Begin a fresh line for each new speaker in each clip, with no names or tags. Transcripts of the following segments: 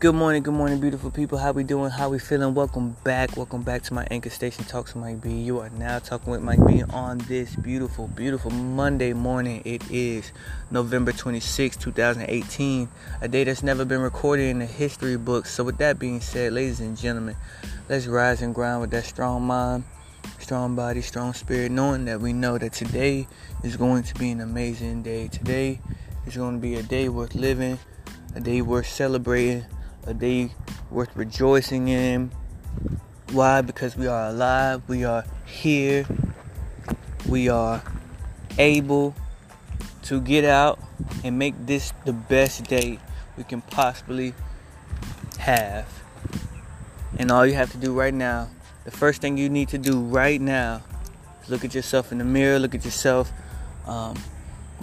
Good morning, good morning, beautiful people. How we doing? How we feeling? Welcome back. Welcome back to my anchor station, Talks with Mike B. You are now talking with Mike B on this beautiful, beautiful Monday morning. It is November 26, 2018, a day that's never been recorded in the history books. So, with that being said, ladies and gentlemen, let's rise and grind with that strong mind, strong body, strong spirit, knowing that we know that today is going to be an amazing day. Today is going to be a day worth living, a day worth celebrating a day worth rejoicing in. Why? Because we are alive, we are here, we are able to get out and make this the best day we can possibly have. And all you have to do right now, the first thing you need to do right now is look at yourself in the mirror, look at yourself um,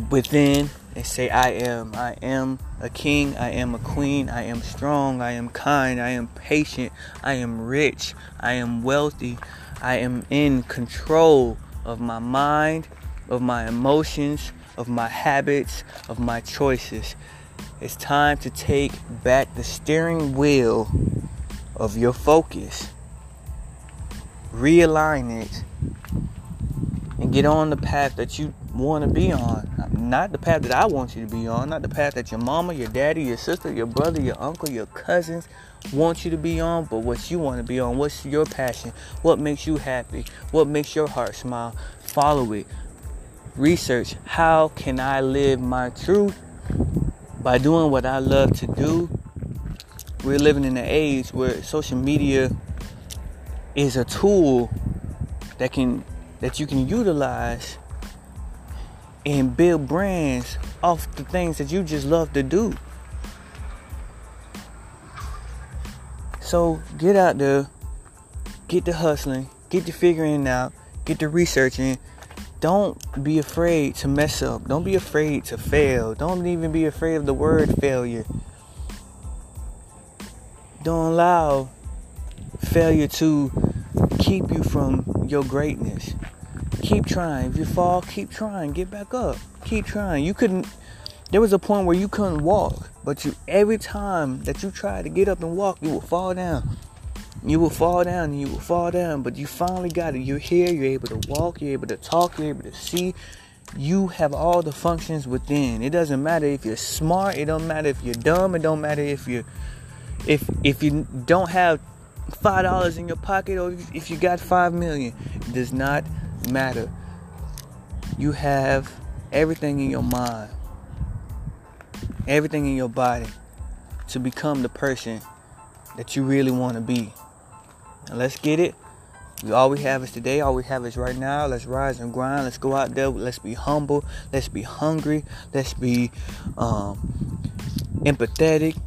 within and say, I am. I am a king. I am a queen. I am strong. I am kind. I am patient. I am rich. I am wealthy. I am in control of my mind, of my emotions, of my habits, of my choices. It's time to take back the steering wheel of your focus, realign it, and get on the path that you want to be on. Not the path that I want you to be on, not the path that your mama, your daddy, your sister, your brother, your uncle, your cousins want you to be on, but what you want to be on. What's your passion? What makes you happy? What makes your heart smile? Follow it. Research how can I live my truth by doing what I love to do. We're living in an age where social media is a tool that can that you can utilize and build brands off the things that you just love to do. So get out there, get the hustling, get the figuring out, get the researching. Don't be afraid to mess up. Don't be afraid to fail. Don't even be afraid of the word failure. Don't allow failure to keep you from your greatness keep trying. If you fall, keep trying. Get back up. Keep trying. You couldn't. There was a point where you couldn't walk, but you every time that you tried to get up and walk, you would fall down. You will fall down and you will fall down, but you finally got it. You're here. You're able to walk. You're able to talk. You're able to see. You have all the functions within. It doesn't matter if you're smart. It don't matter if you're dumb. It don't matter if you're if if you don't have five dollars in your pocket or if you got five million. It does not matter. You have everything in your mind, everything in your body to become the person that you really want to be. And let's get it. All we have is today. All we have is right now. Let's rise and grind. Let's go out there. Let's be humble. Let's be hungry. Let's be um, empathetic.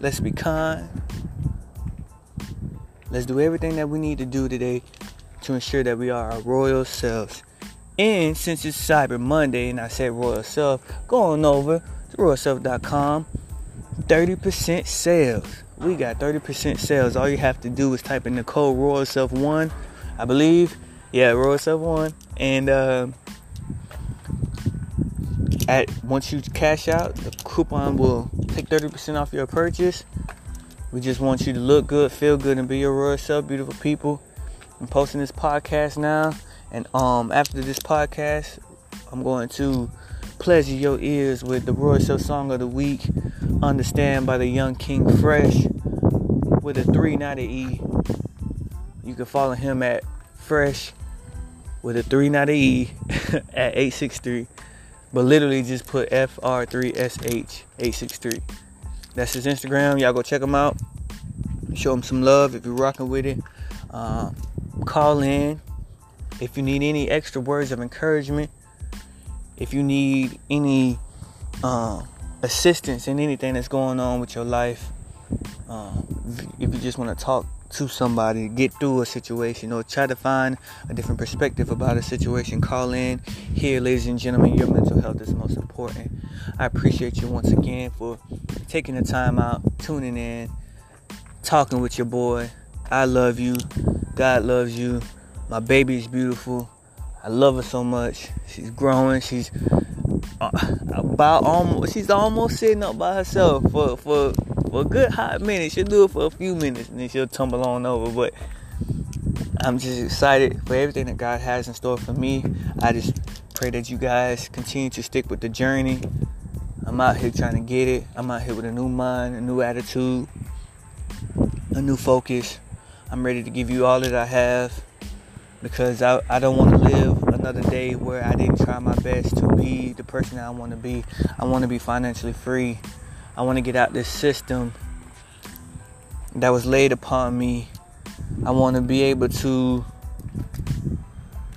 Let's be kind. Let's do everything that we need to do today to ensure that we are our royal selves. And since it's Cyber Monday and I said royal self, go on over to royalself.com. 30% sales. We got 30% sales. All you have to do is type in the code Royal Self One, I believe. Yeah, Royal Self One, and uh, at once you cash out, the coupon will take 30% off your purchase. We just want you to look good, feel good, and be your royal self, beautiful people. I'm posting this podcast now, and um, after this podcast, I'm going to pleasure your ears with the Royal Self Song of the Week, Understand by the Young King Fresh, with a 3, not E. You can follow him at Fresh with a 3, not E at 863. But literally just put FR3SH 863. That's his Instagram. Y'all go check him out. Show him some love if you're rocking with it. Um, call in if you need any extra words of encouragement, if you need any uh, assistance in anything that's going on with your life, uh, if you just want to talk to somebody, get through a situation, or try to find a different perspective about a situation, call in. Here, ladies and gentlemen, your mental health is most important. I appreciate you once again for taking the time out, tuning in, talking with your boy. I love you. God loves you. My baby is beautiful. I love her so much. She's growing. She's uh, about almost. She's almost sitting up by herself for for for a good hot minute. She'll do it for a few minutes and then she'll tumble on over. But I'm just excited for everything that God has in store for me. I just pray that you guys continue to stick with the journey. I'm out here trying to get it. I'm out here with a new mind, a new attitude, a new focus. I'm ready to give you all that I have because I, I don't want to live another day where I didn't try my best to be the person I want to be. I want to be financially free. I want to get out this system that was laid upon me. I want to be able to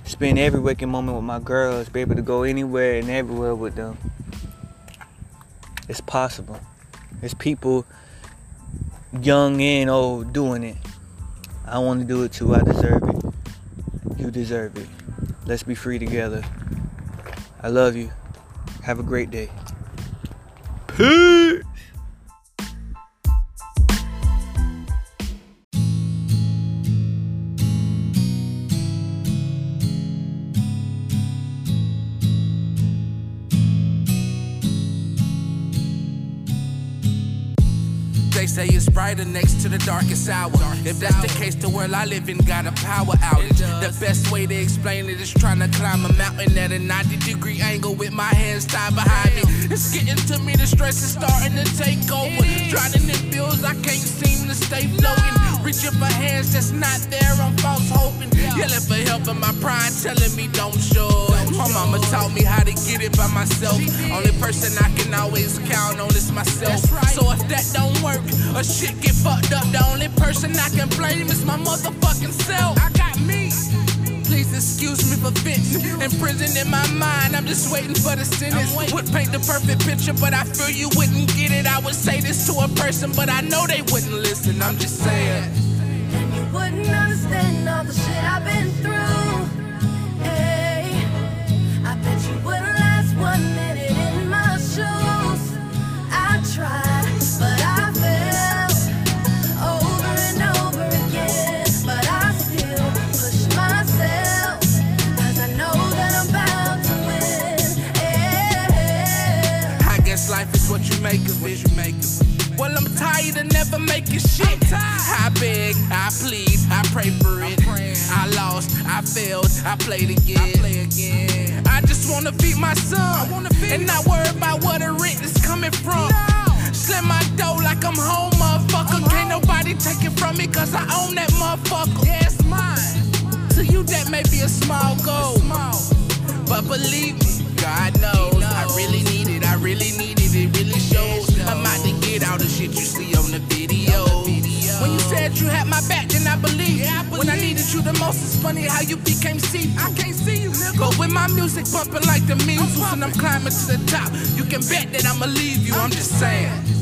spend every waking moment with my girls, be able to go anywhere and everywhere with them. It's possible. There's people young and old doing it. I want to do it too. I deserve it. You deserve it. Let's be free together. I love you. Have a great day. Peace.
They say it's brighter next to the darkest hour. If that's the case, the world I live in got a power outage. The best way to explain it is trying to climb a mountain at a 90 degree angle with my hands tied behind me. It's getting to me, the stress is starting to take over. Drowning in bills, I can't seem to stay floating. Reaching for hands that's not there, I'm false hoping. Yelling for help, and my pride telling me don't show. My mama taught me how to get it by myself. Only person I can always count on is myself. So if that don't work, or shit get fucked up, the only person I can blame is my motherfucking self. I got me. Please excuse me for venting. In prison in my mind, I'm just waiting for the sentence. Would paint the perfect picture, but I feel you wouldn't get it. I would say this to a person, but I know they wouldn't listen. I'm just saying.
And you wouldn't understand all the shit I've been through. I failed, I played again. I
play again. I just wanna feed my son I feed and not worry about where the rent is coming from. Slam my dough like I'm home, motherfucker. Can't nobody take it from me, cause I own that motherfucker. Yeah, it's mine. To you, that may be a small goal. But believe me, You the most, it's funny how you became see. I can't see you, nigga. But with my music bumping like the measles, and I'm climbing to the top, you can bet that I'ma leave you. I'm just saying.